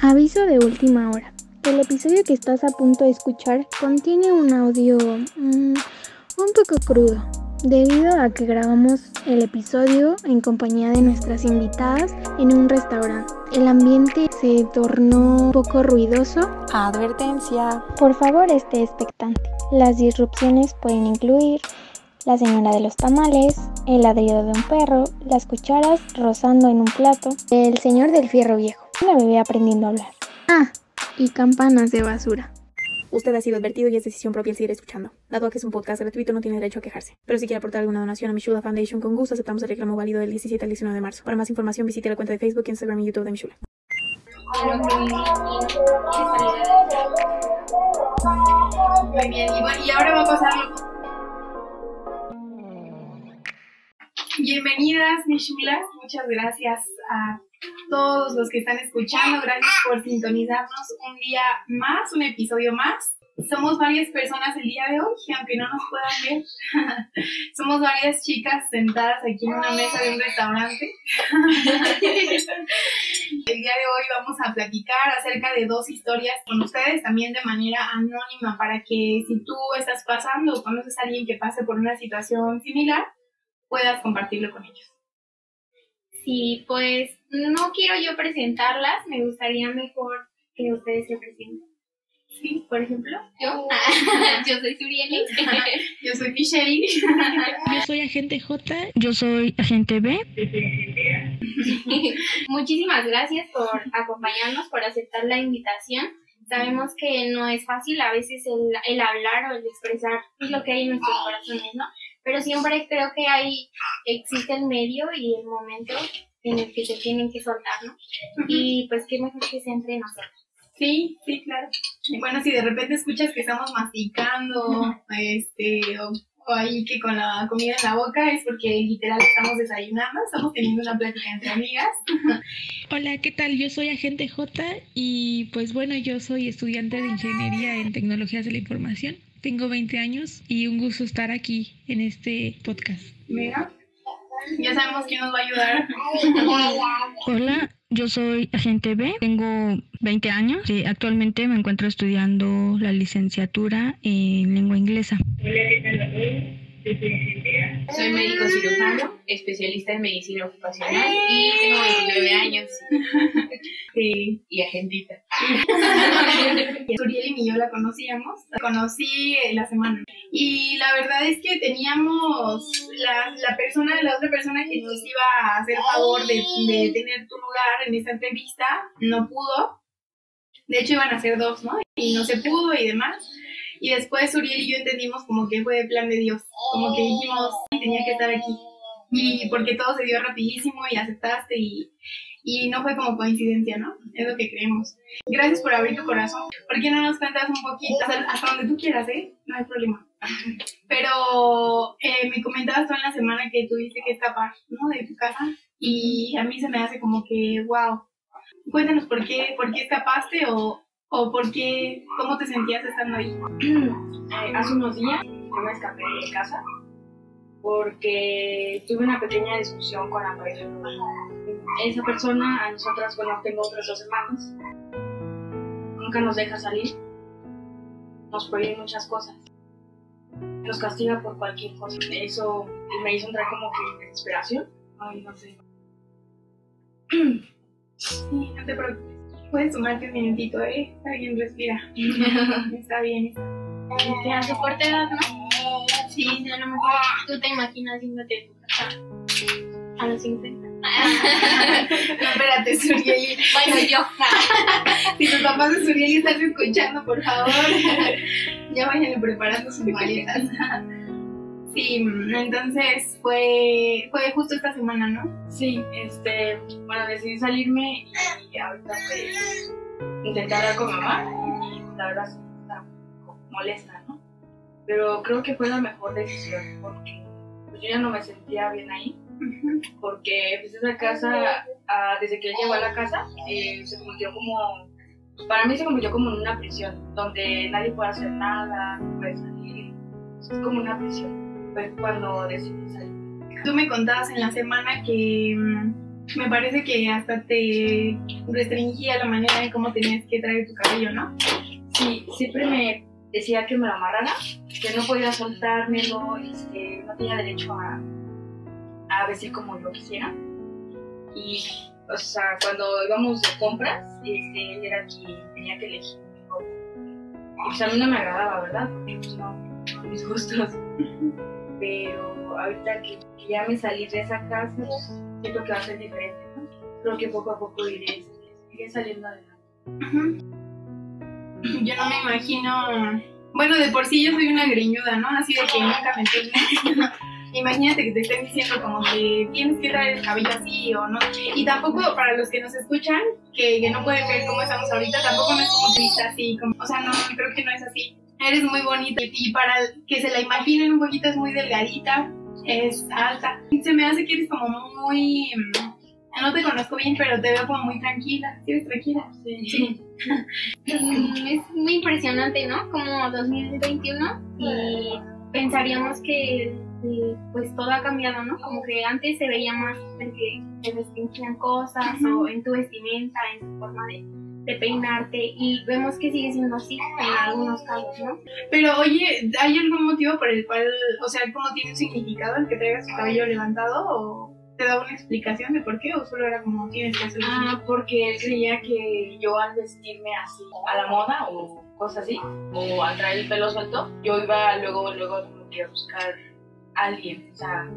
Aviso de última hora. El episodio que estás a punto de escuchar contiene un audio mm, un poco crudo, debido a que grabamos el episodio en compañía de nuestras invitadas en un restaurante. El ambiente se tornó un poco ruidoso. Advertencia. Por favor, esté expectante. Las disrupciones pueden incluir la señora de los tamales, el ladrido de un perro, las cucharas rozando en un plato, el señor del fierro viejo, una bebé aprendiendo a hablar. Ah, y campanas de basura. Usted ha sido advertido y es decisión propia el seguir escuchando. Dado que es un podcast gratuito, no tiene derecho a quejarse. Pero si quiere aportar alguna donación a Mishula Foundation, con gusto aceptamos el reclamo válido del 17 al 19 de marzo. Para más información, visite la cuenta de Facebook, Instagram y YouTube de Mishula. Muy bien, y bueno, y ahora va a pasar Bienvenidas, mis chulas. Muchas gracias a todos los que están escuchando. Gracias por sintonizarnos un día más, un episodio más. Somos varias personas el día de hoy, aunque no nos puedan ver. Somos varias chicas sentadas aquí en una mesa de un restaurante. el día de hoy vamos a platicar acerca de dos historias con ustedes, también de manera anónima, para que si tú estás pasando o conoces a alguien que pase por una situación similar, puedas compartirlo con ellos. Sí, pues no quiero yo presentarlas, me gustaría mejor que ustedes se presenten. Sí, Por ejemplo, yo, yo soy Surieli. yo soy Michelle. Yo soy agente J, yo soy agente B. Muchísimas gracias por acompañarnos, por aceptar la invitación. Sabemos que no es fácil a veces el, el hablar o el expresar lo que hay en nuestros corazones, ¿no? Pero siempre creo que hay, existe el medio y el momento en el que se tienen que soltar, ¿no? Y pues qué mejor que sea entre nosotros. Sí, sí, claro. Y bueno, si de repente escuchas que estamos masticando, este, o, o ahí que con la comida en la boca, es porque literal estamos desayunando, estamos teniendo una plática entre amigas. Hola, ¿qué tal? Yo soy agente J y pues bueno, yo soy estudiante de ingeniería en tecnologías de la información. Tengo 20 años y un gusto estar aquí en este podcast. Mira, ya sabemos quién nos va a ayudar. Hola, yo soy agente B, tengo 20 años y actualmente me encuentro estudiando la licenciatura en lengua inglesa. Soy médico cirujano, especialista en medicina ocupacional y tengo 29 años. Sí. Y agentita. Suriel y yo la conocíamos, la conocí eh, la semana. Y la verdad es que teníamos la, la persona, la otra persona que nos iba a hacer favor de, de tener tu lugar en esta entrevista, no pudo. De hecho iban a ser dos, ¿no? Y no se pudo y demás. Y después Uriel y yo entendimos como que fue plan de Dios, como que dijimos, tenía que estar aquí. Y porque todo se dio rapidísimo y aceptaste y, y no fue como coincidencia, ¿no? Es lo que creemos. Gracias por abrir tu corazón. ¿Por qué no nos cuentas un poquito? Hasta, hasta donde tú quieras, ¿eh? No hay problema. Pero eh, me comentabas tú en la semana que tuviste que escapar, ¿no? De tu casa. Y a mí se me hace como que, wow. Cuéntanos por qué, por qué escapaste o, o por qué, cómo te sentías estando ahí. Eh, hace unos días yo me escapé de casa porque tuve una pequeña discusión con la pareja. Esa persona, a nosotras, bueno, tengo otras dos hermanas, nunca nos deja salir, nos prohíbe muchas cosas, nos castiga por cualquier cosa. Eso me hizo entrar como que en desesperación. Ay, no sé. Sí, no te preocupes. Puedes tomarte un minutito, ¿eh? Está bien, respira. Está bien. Edad, ¿no? Sí, a lo mejor tú te imaginas yéndote tu casa a los 50. No, espérate, Suriel. Bueno, yo. Si tus papás de Suriel están escuchando, por favor, ya vayan preparando sus maletas. Sí, entonces fue, fue justo esta semana, ¿no? Sí, este, bueno, decidí salirme y ahorita pues intenté hablar con mamá y la verdad está molesta, ¿no? Pero creo que fue la mejor decisión porque pues, yo ya no me sentía bien ahí porque pues esa casa, ah, desde que él llegó a la casa, eh, se convirtió como, para mí se convirtió como en una prisión, donde nadie puede hacer nada, no puede salir, es como una prisión. Fue cuando decidí salir. Tú me contabas en la semana que, mm, me parece que hasta te restringía la manera de cómo tenías que traer tu cabello, ¿no? Sí, siempre me decía que me lo amarrara, que no podía soltármelo, este, no tenía derecho a, a vestir como yo quisiera. Y, o sea, cuando íbamos de compras, este, él era quien tenía que elegir. Y pues a mí no me agradaba, ¿verdad? Porque pues no, no mis gustos. Pero ahorita que, ya me salí de esa casa, siento que va a ser diferente, ¿no? Creo que poco a poco iré, iré saliendo adelante. Yo no me imagino. Bueno, de por sí yo soy una greñuda, ¿no? Así de que nunca me peino. Imagínate que te estén diciendo como que tienes que traer el cabello así o no. Y tampoco, para los que nos escuchan, que, que no pueden ver cómo estamos ahorita, tampoco no es como triste así. Como, o sea, no, creo que no es así. Eres muy bonita y para que se la imaginen un poquito es muy delgadita, es alta. Se me hace que eres como muy... mm, No te conozco bien, pero te veo como muy tranquila. ¿Sí eres tranquila? Sí. Mm, Es muy impresionante, ¿no? Como 2021 y pensaríamos que pues todo ha cambiado, ¿no? Como que antes se veía más en que te restringían cosas o en tu vestimenta, en tu forma de, de peinarte y vemos que sigue siendo así en algunos casos, ¿no? Pero oye, ¿hay algún motivo por el cual, o sea, cómo tiene un significado el que traigas tu cabello levantado o te da una explicación de por qué o solo era como tienes que hacerlo? Ah, porque él creía que yo al vestirme así a la moda o cosas así, o al traer el pelo suelto, yo iba luego, luego como que a buscar a alguien. O sea,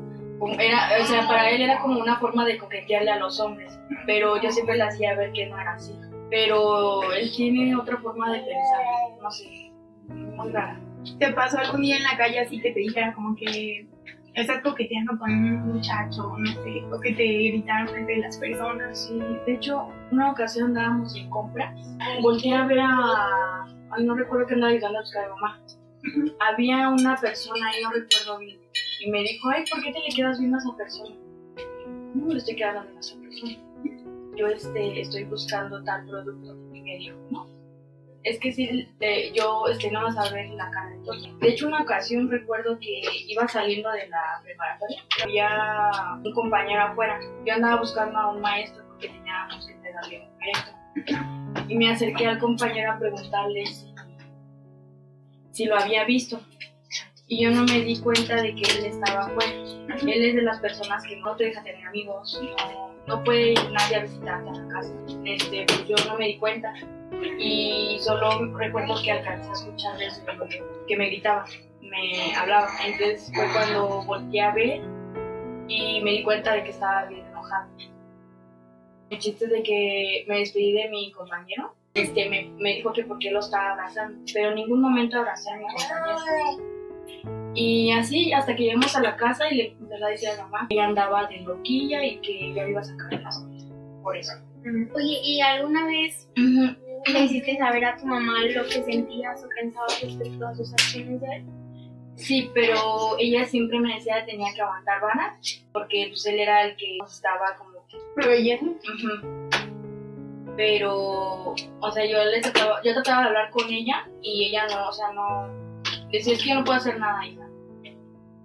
era, o sea, para él era como una forma de coquetearle a los hombres, pero yo siempre le hacía ver que no era así. Pero él tiene otra forma de pensar, no sé, muy rara. ¿Te pasó algún día en la calle así que te dijera como que estás coqueteando con un muchacho, no sé, o que te gritaron frente de las personas? Sí, de hecho, una ocasión andábamos en compras, volteé a ver a... Ay, no recuerdo que andaba ayudando a buscar a mamá. Había una persona ahí, no recuerdo bien, y me dijo, ay, ¿por qué te le quedas viendo a esa persona? No me estoy quedando viendo a esa persona. Yo este, estoy buscando tal producto. Y me dijo, no. Es que te- yo este, no vas a ver la cara de. De hecho, una ocasión recuerdo que iba saliendo de la preparatoria. Había un compañero afuera. Yo andaba buscando a un maestro porque teníamos que entregarle un proyecto. Y me acerqué al compañero a preguntarle si, si lo había visto. Y yo no me di cuenta de que él estaba afuera. Él es de las personas que no te deja tener amigos, no, no puede ir nadie a visitarte a la casa. Este, pues yo no me di cuenta. Y solo recuerdo que alcancé a escuchar que me gritaba, me hablaba. Entonces fue cuando volteé a ver y me di cuenta de que estaba bien enojado. El chiste es de que me despedí de mi compañero. Este, me, me dijo que por qué lo estaba abrazando, pero en ningún momento abracé a mi compañero. Y así hasta que llegamos a la casa y le empecé a decir a la mamá que ella andaba de loquilla y que ya iba a sacar escuela. Por eso. Oye, ¿y alguna vez le hiciste saber a tu mamá lo que sentías o pensabas respecto a sus acciones de él? Sí, pero ella siempre me decía que tenía que aguantar vara porque pues él era el que estaba como. Ujú. Pero, o sea, yo le trataba, yo trataba de hablar con ella y ella no, o sea, no, decía es que yo no puedo hacer nada, hija,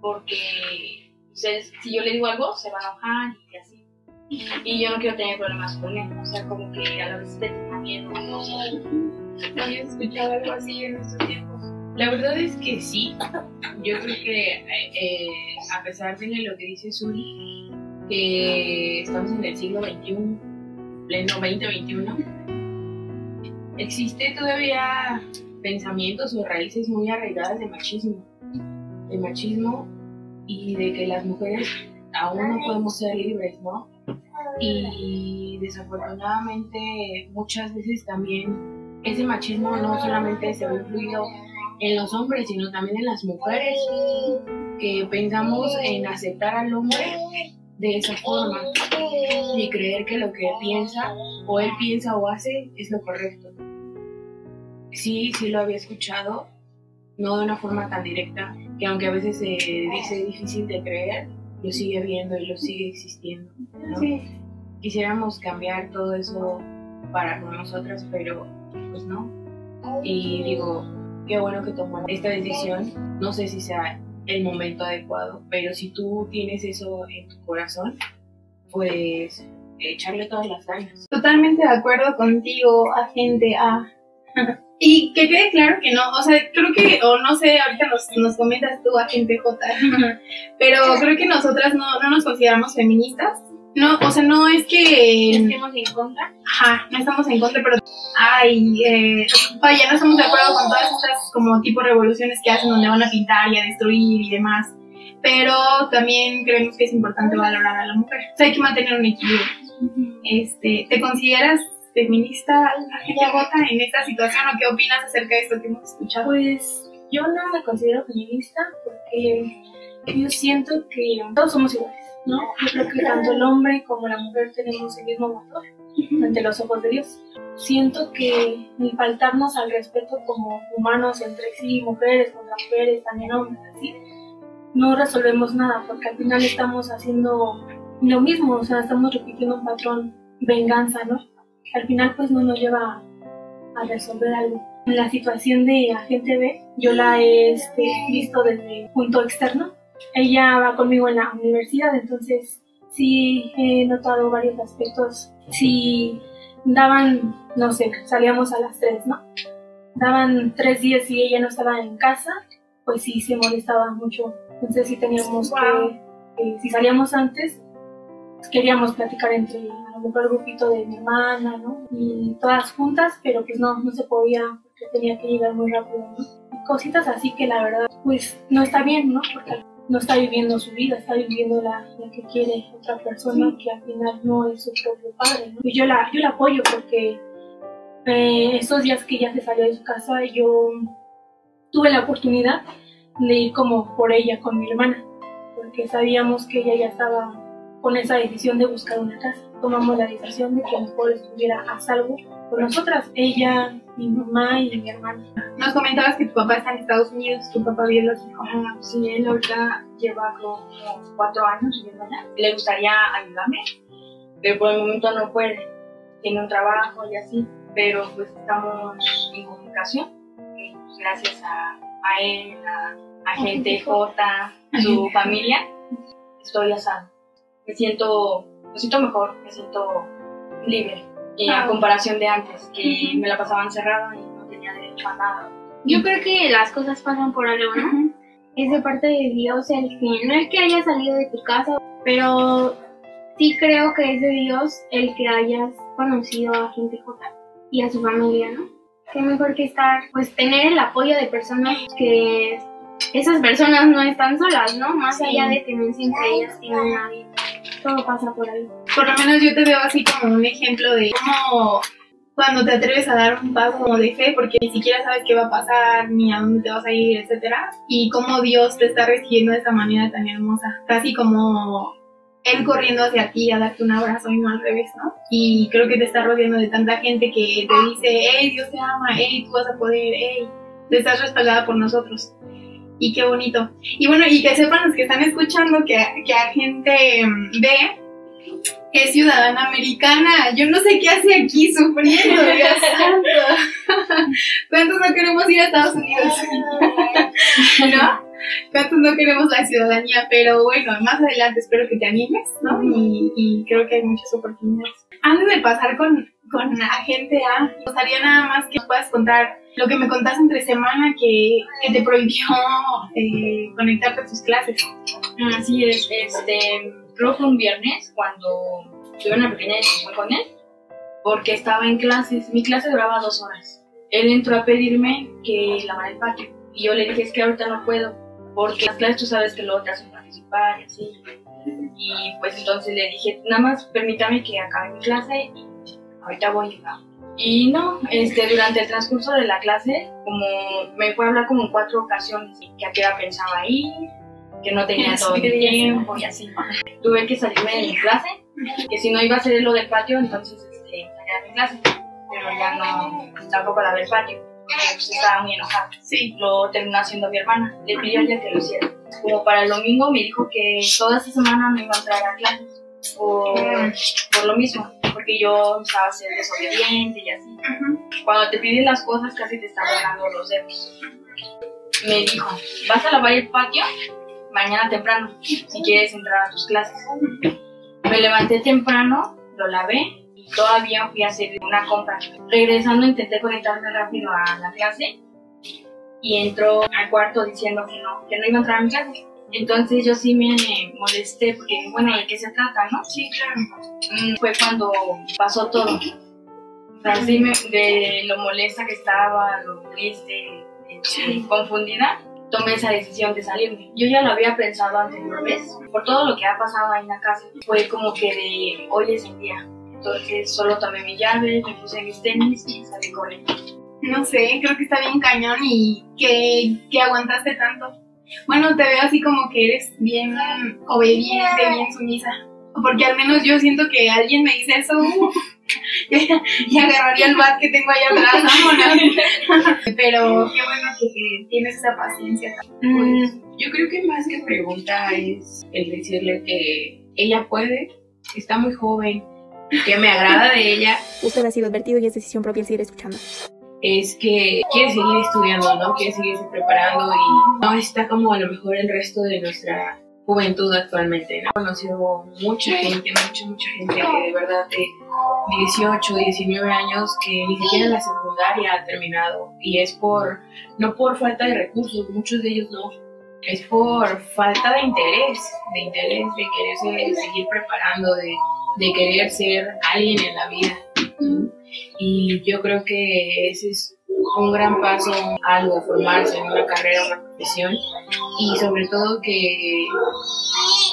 porque o sea, si yo le digo algo se va a enojar y así. Y yo no quiero tener problemas con él, o sea, como que a la vez te tenía miedo, no sé. ¿No habías escuchado algo así en estos tiempos? La verdad es que sí. Yo creo que eh, eh, a pesar de lo que dice Suri, que estamos en el siglo XXI, pleno 2021, existe todavía pensamientos o raíces muy arraigadas de machismo. De machismo y de que las mujeres aún no podemos ser libres, ¿no? Y desafortunadamente muchas veces también ese machismo no solamente se ve influido en los hombres, sino también en las mujeres, que pensamos en aceptar al hombre de esa forma y creer que lo que piensa o él piensa o hace es lo correcto. Sí, sí lo había escuchado, no de una forma tan directa, que aunque a veces se dice difícil de creer, lo sigue viendo y lo sigue existiendo. ¿no? Quisiéramos cambiar todo eso para con nosotras, pero pues no. Y digo, qué bueno que tomó esta decisión. No sé si sea el momento adecuado, pero si tú tienes eso en tu corazón, pues echarle todas las ganas. Totalmente de acuerdo contigo, agente A. Y que quede claro que no, o sea, creo que, o no sé, ahorita nos, nos comentas tú, agente J, pero creo que nosotras no, no nos consideramos feministas. No, o sea, no es que... Estemos en contra. Ajá, no estamos en contra, pero... Ay, eh, vaya, no estamos de acuerdo con todas estas como tipo revoluciones que hacen donde van a pintar y a destruir y demás. Pero también creemos que es importante valorar a la mujer. O sea, hay que mantener un equilibrio. Este, ¿Te consideras feminista, agente J, en esta situación o qué opinas acerca de esto que hemos escuchado? Pues yo no me considero feminista porque yo siento que todos somos iguales, ¿no? Yo creo que tanto el hombre como la mujer tenemos el mismo motor ante los ojos de Dios. Siento que el faltarnos al respeto como humanos entre sí, mujeres contra mujeres, también hombres, así, no resolvemos nada porque al final estamos haciendo lo mismo, o sea, estamos repitiendo un patrón venganza, ¿no? Al final pues no nos lleva a resolver algo. En la situación de agente B, yo la he este, visto desde el punto externo. Ella va conmigo en la universidad, entonces sí he notado varios aspectos. Si daban, no sé, salíamos a las 3, ¿no? Daban tres días y ella no estaba en casa, pues sí se molestaba mucho. Entonces sí teníamos que, que, si salíamos antes, queríamos platicar entre mejor el grupito de mi hermana, ¿no? Y todas juntas, pero pues no, no se podía porque tenía que llegar muy rápido, ¿no? Cositas así que la verdad, pues no está bien, ¿no? Porque no está viviendo su vida, está viviendo la, la que quiere otra persona que al final no es su propio padre, ¿no? Y yo la, yo la apoyo porque eh, estos días que ella se salió de su casa, yo tuve la oportunidad de ir como por ella con mi hermana, porque sabíamos que ella ya estaba con esa decisión de buscar una casa. Tomamos la decisión de que mejor estuviera a salvo con nosotras, ella, mi mamá y mi hermana. Nos comentabas que tu papá está en Estados Unidos, tu papá biológico. Ah, sí, él ahorita lleva como cuatro años viviendo allá. Le gustaría ayudarme, pero por el momento no puede. Tiene un trabajo y así, pero pues estamos en comunicación. Y, pues, gracias a, a él, a, a gente J, a su familia, estoy a salvo me siento, me siento mejor, me siento libre. A comparación de antes, que me la pasaba encerrada y no tenía derecho a nada. Yo creo que las cosas pasan por algo, ¿no? Es de parte de Dios el que, no es que haya salido de tu casa, pero sí creo que es de Dios el que hayas conocido a gente J y a su familia, ¿no? Qué mejor que estar, pues tener el apoyo de personas que esas personas no están solas, ¿no? Más allá de tener entre ellas tienen a. Todo pasa por ahí. Por lo menos yo te veo así como un ejemplo de cómo cuando te atreves a dar un paso como de fe, porque ni siquiera sabes qué va a pasar, ni a dónde te vas a ir, etcétera, y cómo Dios te está recibiendo de esta manera tan hermosa, casi como Él corriendo hacia ti a darte un abrazo y no al revés, ¿no? Y creo que te está rodeando de tanta gente que te dice, hey, Dios te ama, hey, tú vas a poder, hey, te estás respaldada por nosotros. Y qué bonito. Y bueno, y que sepan los que están escuchando que, que a gente ve es ciudadana americana. Yo no sé qué hace aquí sufriendo, Dios santo. ¿Cuántos no queremos ir a Estados Unidos? ¿No? ¿Cuántos no queremos la ciudadanía? Pero bueno, más adelante espero que te animes, ¿no? Y, y creo que hay muchas oportunidades. Antes de pasar con, con agente A, me gustaría nada más que puedas contar lo que me contaste entre semana que, que te prohibió eh, conectarte a tus clases. Así es, este, creo que fue un viernes cuando tuve una pequeña discusión con él, porque estaba en clases, mi clase duraba dos horas. Él entró a pedirme que lavara el patio, y yo le dije, es que ahorita no puedo, porque las clases tú sabes que luego te hacen participar y así. Y pues entonces le dije, nada más permítame que acabe mi clase y ahorita voy a y no, este, durante el transcurso de la clase, como me fue a hablar como en cuatro ocasiones, que a qué hora pensaba ir, que no tenía todo el tiempo y así. Tuve que salirme de mi clase, que si no iba a hacer lo del patio, entonces este, salía de mi clase, pero ya no, tampoco la del patio. Pues estaba muy enojada. Sí. Lo terminó haciendo mi hermana. Le pidió ya que lo hiciera. Como para el domingo me dijo que toda esta semana no iba a entrar a clases. Por, por lo mismo porque yo estaba ser desobediente y así. Cuando te piden las cosas casi te están dando los dedos. Me dijo, ¿vas a lavar el patio? Mañana temprano, si quieres entrar a tus clases. Me levanté temprano lo lavé y todavía fui a hacer una compra. Regresando intenté conectarme rápido a la clase y entró al cuarto diciendo que no, que no iba a entrar a mi clase. Entonces yo sí me molesté porque, bueno, ¿de qué se trata, no? Sí, claro. Mm, Fue cuando pasó todo. O sea, sí me, de lo molesta que estaba, lo triste, este, confundida, tomé esa decisión de salirme. Yo ya lo había pensado anteriormente, por todo lo que ha pasado ahí en la casa. Fue como que de hoy es el día. Entonces solo tomé mi llave, me puse mis tenis y salí con él. No sé, creo que está bien cañón y que, que aguantaste tanto. Bueno, te veo así como que eres bien obediente, bien sumisa. Porque al menos yo siento que alguien me dice eso uh, y agarraría el bat que tengo ahí atrás, vámonos. Pero qué bueno que, que tienes esa paciencia. Mm, yo creo que más que pregunta es el decirle que ella puede, está muy joven, que me agrada de ella, Usted ha sido advertido y es decisión propia el seguir escuchando. es que quiere seguir estudiando, ¿no? Quiere seguirse preparando y no está como a lo mejor el resto de nuestra juventud actualmente, ¿no? He conocido mucha gente, mucha, mucha gente que de verdad de 18, 19 años que ni siquiera la secundaria ha terminado y es por, no por falta de recursos, muchos de ellos no, es por falta de interés, de interés, de quererse seguir preparando, de, de querer ser alguien en la vida. Y yo creo que ese es un gran paso, algo, formarse en una carrera, una profesión y sobre todo que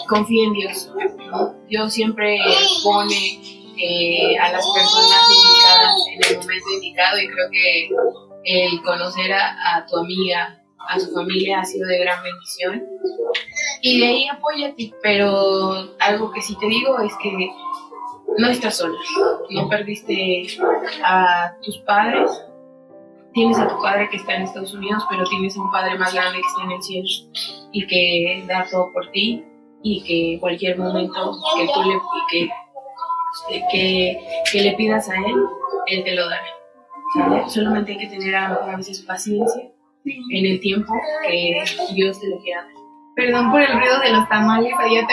confíe en Dios. ¿no? Dios siempre pone eh, a las personas indicadas en el momento indicado y creo que el conocer a, a tu amiga, a su familia ha sido de gran bendición y de ahí apóyate, pero algo que sí te digo es que no estás sola, no perdiste a tus padres, tienes a tu padre que está en Estados Unidos, pero tienes a un padre más grande que está en el cielo y que da todo por ti y que cualquier momento que tú le que, que, que le pidas a él, él te lo dará. ¿sale? Solamente hay que tener a, a veces paciencia en el tiempo que Dios te lo quiera dar. Perdón por el ruido de los tamales, allá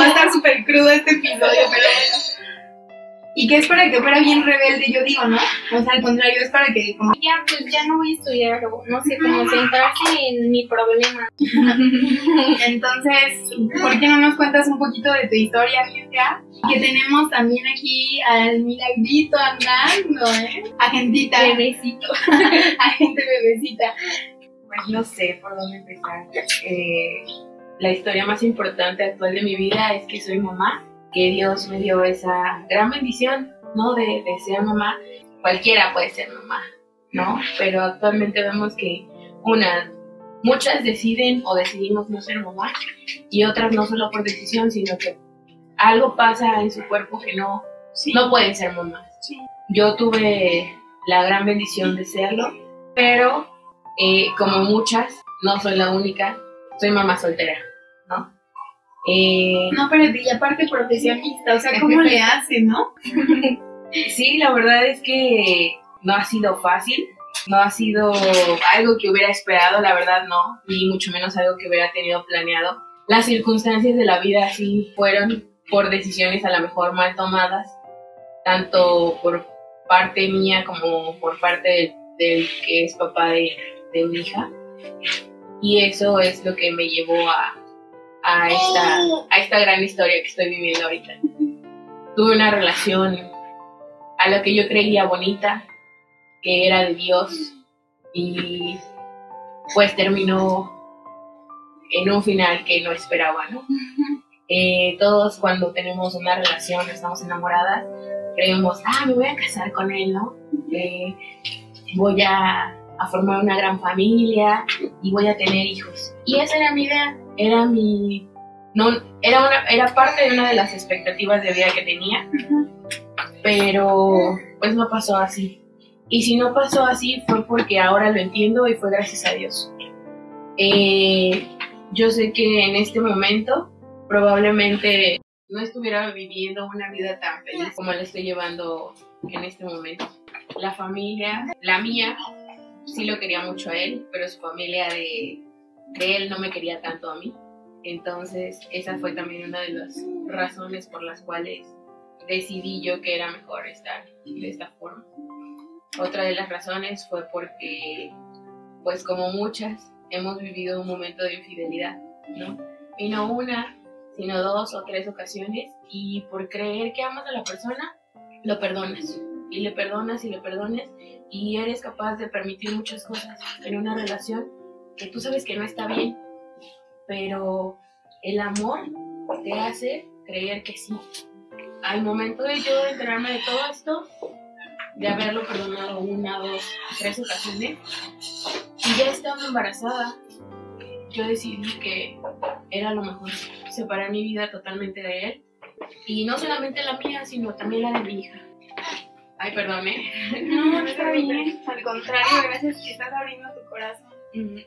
va a estar súper crudo este episodio, pero. Y que es para que fuera bien rebelde, yo digo, ¿no? O sea, al contrario, es para que como... Ya, pues ya no voy a estudiar no sé cómo centrarse en mi problema. Entonces, ¿por qué no nos cuentas un poquito de tu historia, Cintia? Que tenemos también aquí al milagrito andando, ¿eh? Agentita. Bebecito. Agente bebecita. Pues no sé por dónde empezar. Eh, la historia más importante actual de mi vida es que soy mamá, que Dios me dio esa gran bendición, ¿no? De, de ser mamá. Cualquiera puede ser mamá, ¿no? Pero actualmente vemos que una, muchas deciden o decidimos no ser mamá y otras no solo por decisión, sino que algo pasa en su cuerpo que no, no pueden ser mamás. Sí. Yo tuve la gran bendición de serlo, pero eh, como muchas, no soy la única, soy mamá soltera, ¿no? Eh, No, pero y aparte profesionista, o sea, ¿cómo le hace, no? sí, la verdad es que no ha sido fácil, no ha sido algo que hubiera esperado, la verdad no, ni mucho menos algo que hubiera tenido planeado. Las circunstancias de la vida sí fueron por decisiones a lo mejor mal tomadas, tanto por parte mía como por parte del, del que es papá de, de mi hija. Y eso es lo que me llevó a, a, esta, a esta gran historia que estoy viviendo ahorita. Tuve una relación a la que yo creía bonita, que era de Dios, y pues terminó en un final que no esperaba, ¿no? Eh, todos cuando tenemos una relación, estamos enamoradas, creemos, ah, me voy a casar con él, ¿no? Eh, voy a, a formar una gran familia y voy a tener hijos. Y esa era mi idea, era mi... No, era, una, era parte de una de las expectativas de vida que tenía, pero pues no pasó así. Y si no pasó así fue porque ahora lo entiendo y fue gracias a Dios. Eh, yo sé que en este momento probablemente no estuviera viviendo una vida tan feliz como la estoy llevando en este momento. La familia, la mía, sí lo quería mucho a él, pero su familia de, de él no me quería tanto a mí. Entonces, esa fue también una de las razones por las cuales decidí yo que era mejor estar de esta forma. Otra de las razones fue porque, pues como muchas, hemos vivido un momento de infidelidad, ¿no? Y no una, sino dos o tres ocasiones, y por creer que amas a la persona, lo perdonas, y le perdonas y le perdonas, y eres capaz de permitir muchas cosas en una relación que tú sabes que no está bien, pero el amor te hace creer que sí. Al momento de yo enterarme de todo esto, de haberlo perdonado una, dos, tres ocasiones, y ya estando embarazada, yo decidí que era lo mejor separar mi vida totalmente de él. Y no solamente la mía, sino también la de mi hija. Ay, perdone. No, está bien. Al contrario, gracias que estás abriendo tu corazón. En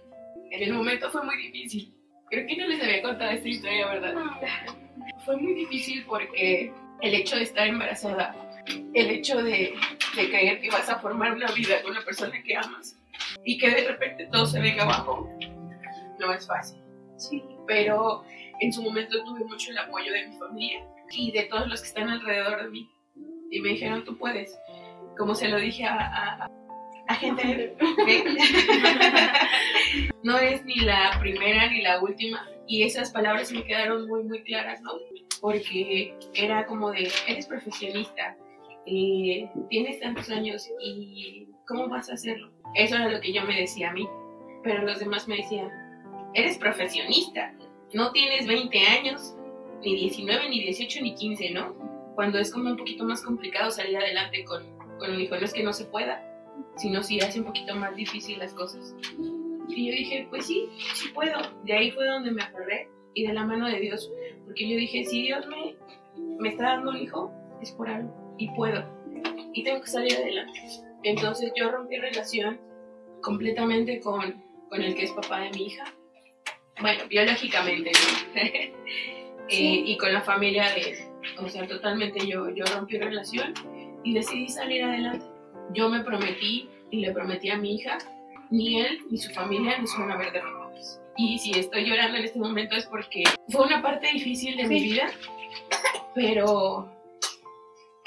el momento fue muy difícil. Creo que no les había contado esta historia, ¿verdad? Fue muy difícil porque el hecho de estar embarazada, el hecho de, de creer que vas a formar una vida con la persona que amas y que de repente todo se venga abajo, no es fácil. Sí. Pero en su momento tuve mucho el apoyo de mi familia y de todos los que están alrededor de mí. Y me dijeron, tú puedes. Como se lo dije a, a, a gente. no es ni la primera ni la última. Y esas palabras me quedaron muy, muy claras, ¿no? Porque era como de, eres profesionista, eh, tienes tantos años y ¿cómo vas a hacerlo? Eso era lo que yo me decía a mí. Pero los demás me decían, eres profesionista, no tienes 20 años, ni 19, ni 18, ni 15, ¿no? Cuando es como un poquito más complicado salir adelante con, con un hijo, no es que no se pueda, sino si hace un poquito más difícil las cosas. Y yo dije, pues sí, sí puedo. De ahí fue donde me aferré y de la mano de Dios, porque yo dije, si Dios me, me está dando un hijo, es por algo y puedo. Y tengo que salir adelante. Entonces yo rompí relación completamente con, con el que es papá de mi hija. Bueno, biológicamente, ¿no? Eh, y con la familia de él. O sea, totalmente yo, yo rompí relación y decidí salir adelante. Yo me prometí y le prometí a mi hija, ni él ni su familia nos van a ver derrotados. Y si estoy llorando en este momento es porque fue una parte difícil de mi vida, pero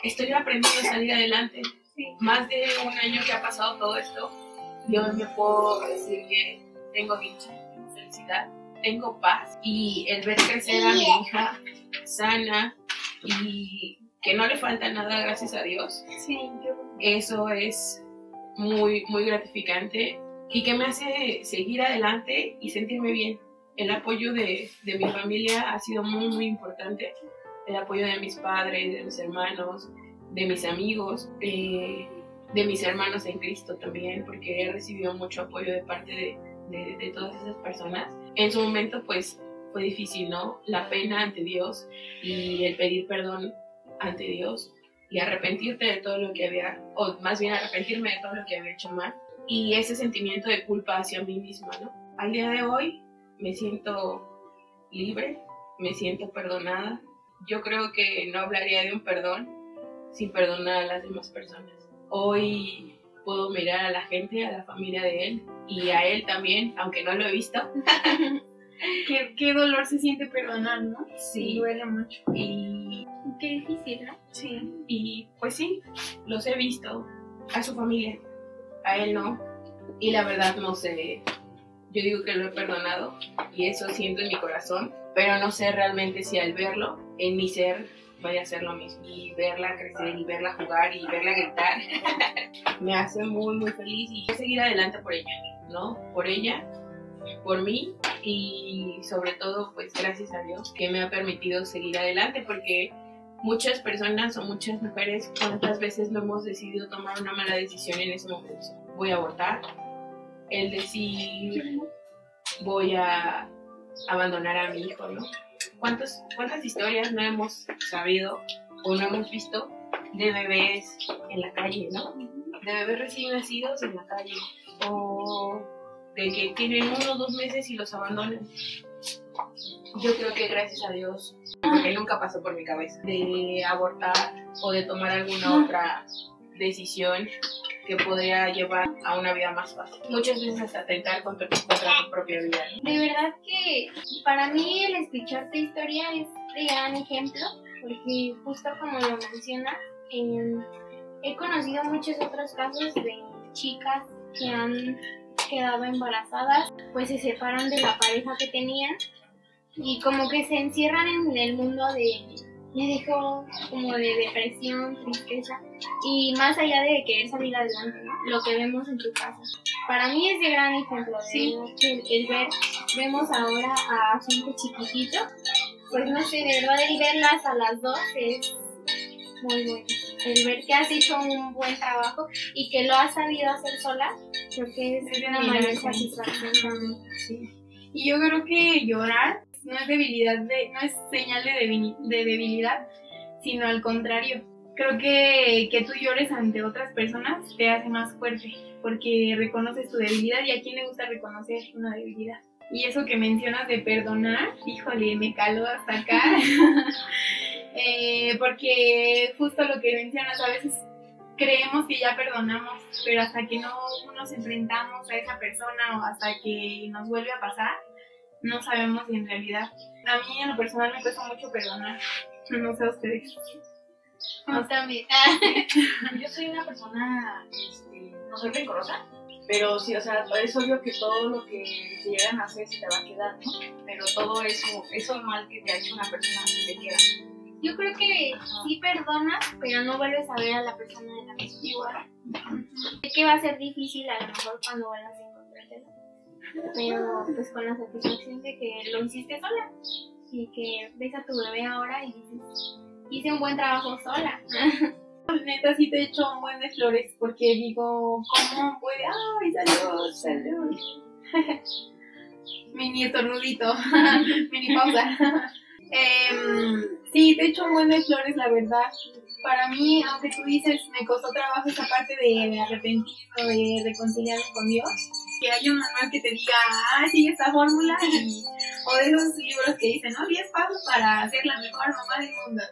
estoy aprendiendo a salir adelante. Más de un año que ha pasado todo esto, yo me puedo decir que tengo dicha, tengo felicidad, tengo paz y el ver crecer a mi hija sana y que no le falta nada, gracias a Dios. Sí. Eso es muy, muy gratificante y que me hace seguir adelante y sentirme bien. El apoyo de, de mi familia ha sido muy, muy importante. El apoyo de mis padres, de mis hermanos, de mis amigos, de, de mis hermanos en Cristo también, porque he recibido mucho apoyo de parte de, de, de todas esas personas. En su momento, pues, fue difícil, ¿no? La pena ante Dios y el pedir perdón ante Dios y arrepentirte de todo lo que había, o más bien arrepentirme de todo lo que había hecho mal y ese sentimiento de culpa hacia mí misma, ¿no? Al día de hoy me siento libre, me siento perdonada. Yo creo que no hablaría de un perdón sin perdonar a las demás personas. Hoy puedo mirar a la gente, a la familia de él y a él también, aunque no lo he visto. Qué, qué dolor se siente perdonar, ¿no? Sí. Duele mucho. Y, Qué difícil, ¿no? Sí. y pues sí, los he visto a su familia, a él no. Y la verdad no sé, yo digo que lo he perdonado y eso siento en mi corazón, pero no sé realmente si al verlo, en mi ser vaya a ser lo mismo. Y verla crecer y verla jugar y verla gritar me hace muy muy feliz y seguir adelante por ella, ¿no? Por ella, por mí y sobre todo pues gracias a Dios que me ha permitido seguir adelante porque muchas personas o muchas mujeres cuántas veces no hemos decidido tomar una mala decisión en ese momento. Voy a abortar, el decir voy a abandonar a mi hijo, ¿no? ¿Cuántas, ¿Cuántas historias no hemos sabido o no hemos visto de bebés en la calle, ¿no? De bebés recién nacidos en la calle o de que tienen uno o dos meses y los abandonan. Yo creo que gracias a Dios, porque nunca pasó por mi cabeza, de abortar o de tomar alguna otra decisión que podría llevar a una vida más fácil. Muchas veces hasta atentar contra, contra tu propia vida. De verdad que para mí el escuchar tu historia es de gran ejemplo, porque justo como lo menciona, em, he conocido muchos otros casos de chicas que han quedado embarazadas, pues se separan de la pareja que tenían y como que se encierran en el mundo de me dejó como de depresión, tristeza y más allá de querer salir adelante, ¿no? lo que vemos en tu casa. Para mí es de gran ejemplo, Sí. el ver, vemos ahora a gente chiquitito, pues no sé, de verdad el verlas a las dos es muy bueno. El ver que has hecho un buen trabajo y que lo has sabido hacer sola, creo que es Es una mayor satisfacción también. Sí. Y yo creo que llorar no es debilidad de, no es señal de, de debilidad, sino al contrario. Creo que, que tú llores ante otras personas te hace más fuerte, porque reconoces tu debilidad y a quién le gusta reconocer una debilidad. Y eso que mencionas de perdonar, híjole, me caló hasta acá. Eh, porque justo lo que mencionas, a veces creemos que ya perdonamos, pero hasta que no nos enfrentamos a esa persona o hasta que nos vuelve a pasar, no sabemos si en realidad. A mí en lo personal me cuesta mucho perdonar, no sé a ustedes. Yo también. Yo soy una persona, este, no soy rencorosa, pero sí, o sea, es obvio que todo lo que te llegan a hacer se te va a quedar, ¿no? Pero todo eso, eso mal que te ha hecho una persona se te queda. Yo creo que sí perdonas, pero no vuelves a ver a la persona de la igual. Sé que va a ser difícil a lo mejor cuando vuelvas a encontrártela. Pero pues con la satisfacción de que lo hiciste sola. Y que ves a tu bebé ahora y hice un buen trabajo sola. Neta sí te echo un buen de flores porque digo, ¿cómo puede? ¡Ay, salud, salud! Mini estornudito, mini pausa. Em, sí, te echo un buen de flores, la verdad. Para mí, aunque tú dices, me costó trabajo esa parte de arrepentirme, de reconciliarme con Dios, que hay un manual que te diga, ah, sigue esta fórmula, y, o de esos libros que dicen, ¿no? 10 pasos para ser la mejor mamá del mundo.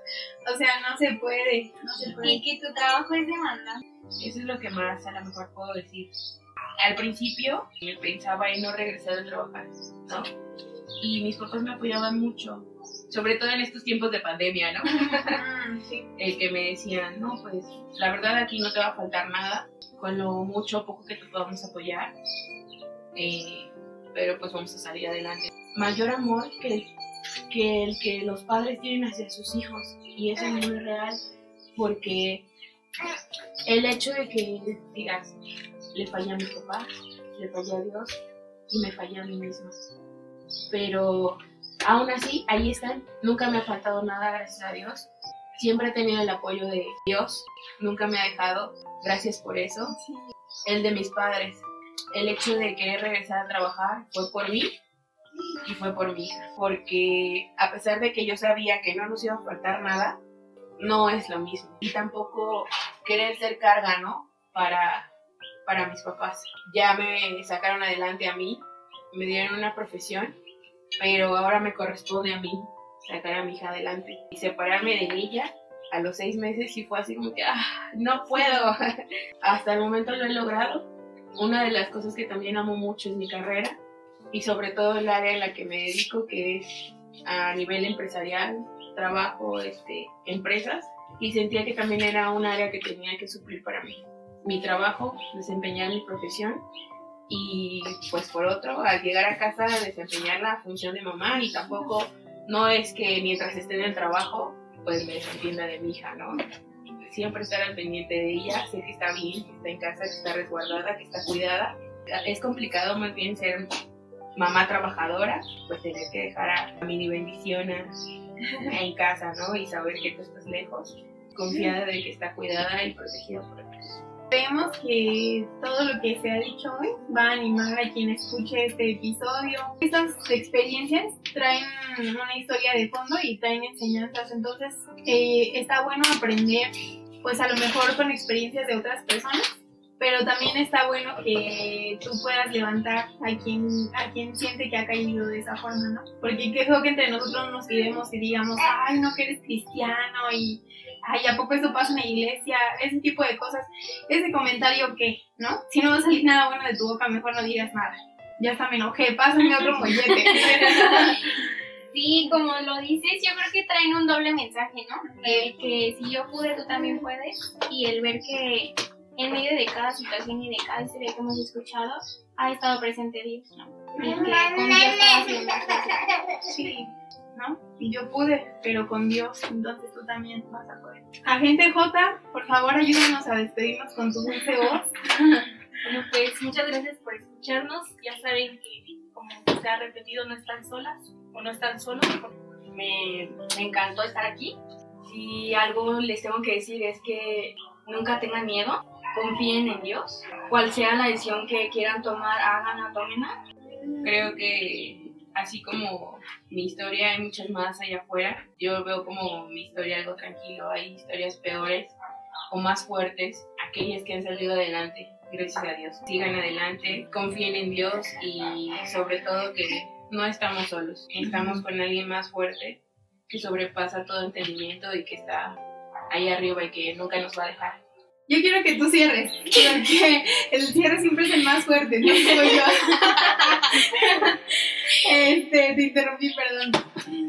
O sea, no se puede, no se puede. Y que tu trabajo es demandante. Eso es lo que más a lo mejor puedo decir. Al principio me pensaba en no regresar a trabajar, ¿no? Y mis papás me apoyaban mucho, sobre todo en estos tiempos de pandemia, ¿no? Mm, sí. El que me decían, no, pues la verdad aquí no te va a faltar nada, con lo mucho o poco que te podamos apoyar, eh, pero pues vamos a salir adelante. Mayor amor que el, que el que los padres tienen hacia sus hijos, y eso es muy real, porque el hecho de que digas, le fallé a mi papá, le fallé a Dios y me fallé a mí misma. Pero aún así, ahí están. Nunca me ha faltado nada, gracias a Dios. Siempre he tenido el apoyo de Dios. Nunca me ha dejado. Gracias por eso. El de mis padres. El hecho de querer regresar a trabajar fue por mí y fue por mi hija. Porque a pesar de que yo sabía que no nos iba a faltar nada, no es lo mismo. Y tampoco querer ser carga, ¿no? Para, para mis papás. Ya me sacaron adelante a mí, me dieron una profesión, pero ahora me corresponde a mí sacar a mi hija adelante. Y separarme de ella a los seis meses sí fue así como que, ah, no puedo. Hasta el momento lo he logrado. Una de las cosas que también amo mucho es mi carrera y sobre todo el área en la que me dedico, que es a nivel empresarial, trabajo, este, empresas, y sentía que también era un área que tenía que suplir para mí. Mi trabajo, desempeñar mi profesión y pues por otro, al llegar a casa, desempeñar la función de mamá y tampoco, no es que mientras esté en el trabajo, pues me desentienda de mi hija, ¿no? Siempre estar al pendiente de ella, sé que está bien, que está en casa, que está resguardada, que está cuidada. Es complicado más bien ser mamá trabajadora, pues tener que dejar a mi bendición en casa, ¿no? Y saber que tú estás lejos, confiada de que está cuidada y protegida por. Creemos que todo lo que se ha dicho hoy va a animar a quien escuche este episodio. Estas experiencias traen una historia de fondo y traen enseñanzas, entonces eh, está bueno aprender, pues a lo mejor con experiencias de otras personas, pero también está bueno que tú puedas levantar a quien, a quien siente que ha caído de esa forma, ¿no? Porque feo que entre nosotros nos tiremos y digamos, ay, no que eres cristiano y, ay, ¿a poco eso pasa en la iglesia? Ese tipo de cosas. Ese comentario, ¿qué? ¿No? Si no va a salir nada bueno de tu boca, mejor no digas nada. Ya hasta me enojé, pásame otro mollete. Sí, como lo dices, yo creo que traen un doble mensaje, ¿no? El que si yo pude, tú también puedes. Y el ver que en medio de cada situación y de cada historia que hemos escuchado, ha estado presente Dios, ¿no? Y que con Dios estamos. Sí, ¿no? Y yo pude, pero con Dios, entonces tú también vas a poder. Agente J, por favor ayúdanos a despedirnos con tu dulce voz. Bueno, pues muchas gracias por escucharnos. Ya saben que, como se ha repetido, no están solas o no están solos. Me, me encantó estar aquí. Si algo les tengo que decir es que nunca tengan miedo, confíen en Dios. Cual sea la decisión que quieran tomar, háganla, tómenla. Creo que así como mi historia hay muchas más allá afuera, yo veo como mi historia algo tranquilo, hay historias peores o más fuertes, aquellas que han salido adelante, gracias a Dios. Sigan adelante, confíen en Dios y sobre todo que no estamos solos, estamos con alguien más fuerte que sobrepasa todo entendimiento y que está ahí arriba y que nunca nos va a dejar. Yo quiero que tú cierres, porque el cierre siempre es el más fuerte, no soy yo. Este, te interrumpí, perdón.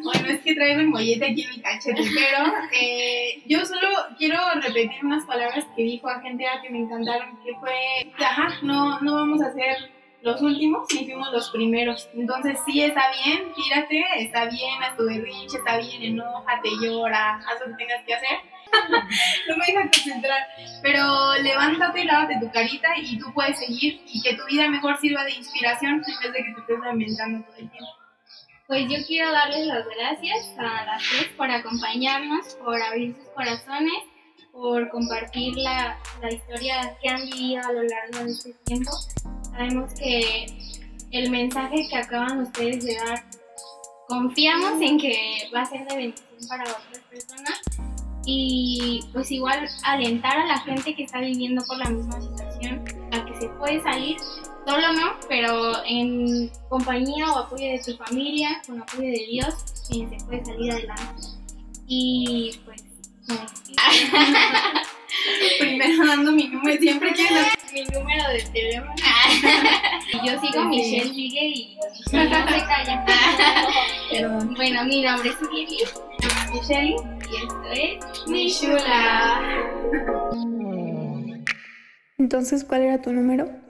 Bueno, es que traigo el mollete aquí en mi cachete, pero eh, yo solo quiero repetir unas palabras que dijo Agente A que me encantaron, que fue, ajá, no, no vamos a ser los últimos, ni fuimos los primeros. Entonces sí, está bien, tírate, está bien, haz tu berrinche, está bien, enójate, llora, haz lo que tengas que hacer. no me dejas concentrar. Pero levántate, lávate tu carita y tú puedes seguir y que tu vida mejor sirva de inspiración en vez de que te estés lamentando todo el tiempo. Pues yo quiero darles las gracias a las tres por acompañarnos, por abrir sus corazones, por compartir la, la historia que han vivido a lo largo de este tiempo. Sabemos que el mensaje que acaban ustedes de dar, confiamos en que va a ser de bendición para otras personas y pues igual alentar a la gente que está viviendo por la misma situación a que se puede salir solo no, pero en compañía o apoyo de tu familia, con apoyo de Dios, eh, se puede salir adelante. Y pues. Primero dando mi número, siempre quieres dar mi número de teléfono. y yo sigo Michelle sigue y no se calla. Pero bueno, mi nombre es Michelle, y esto. Entonces, ¿cuál era tu número?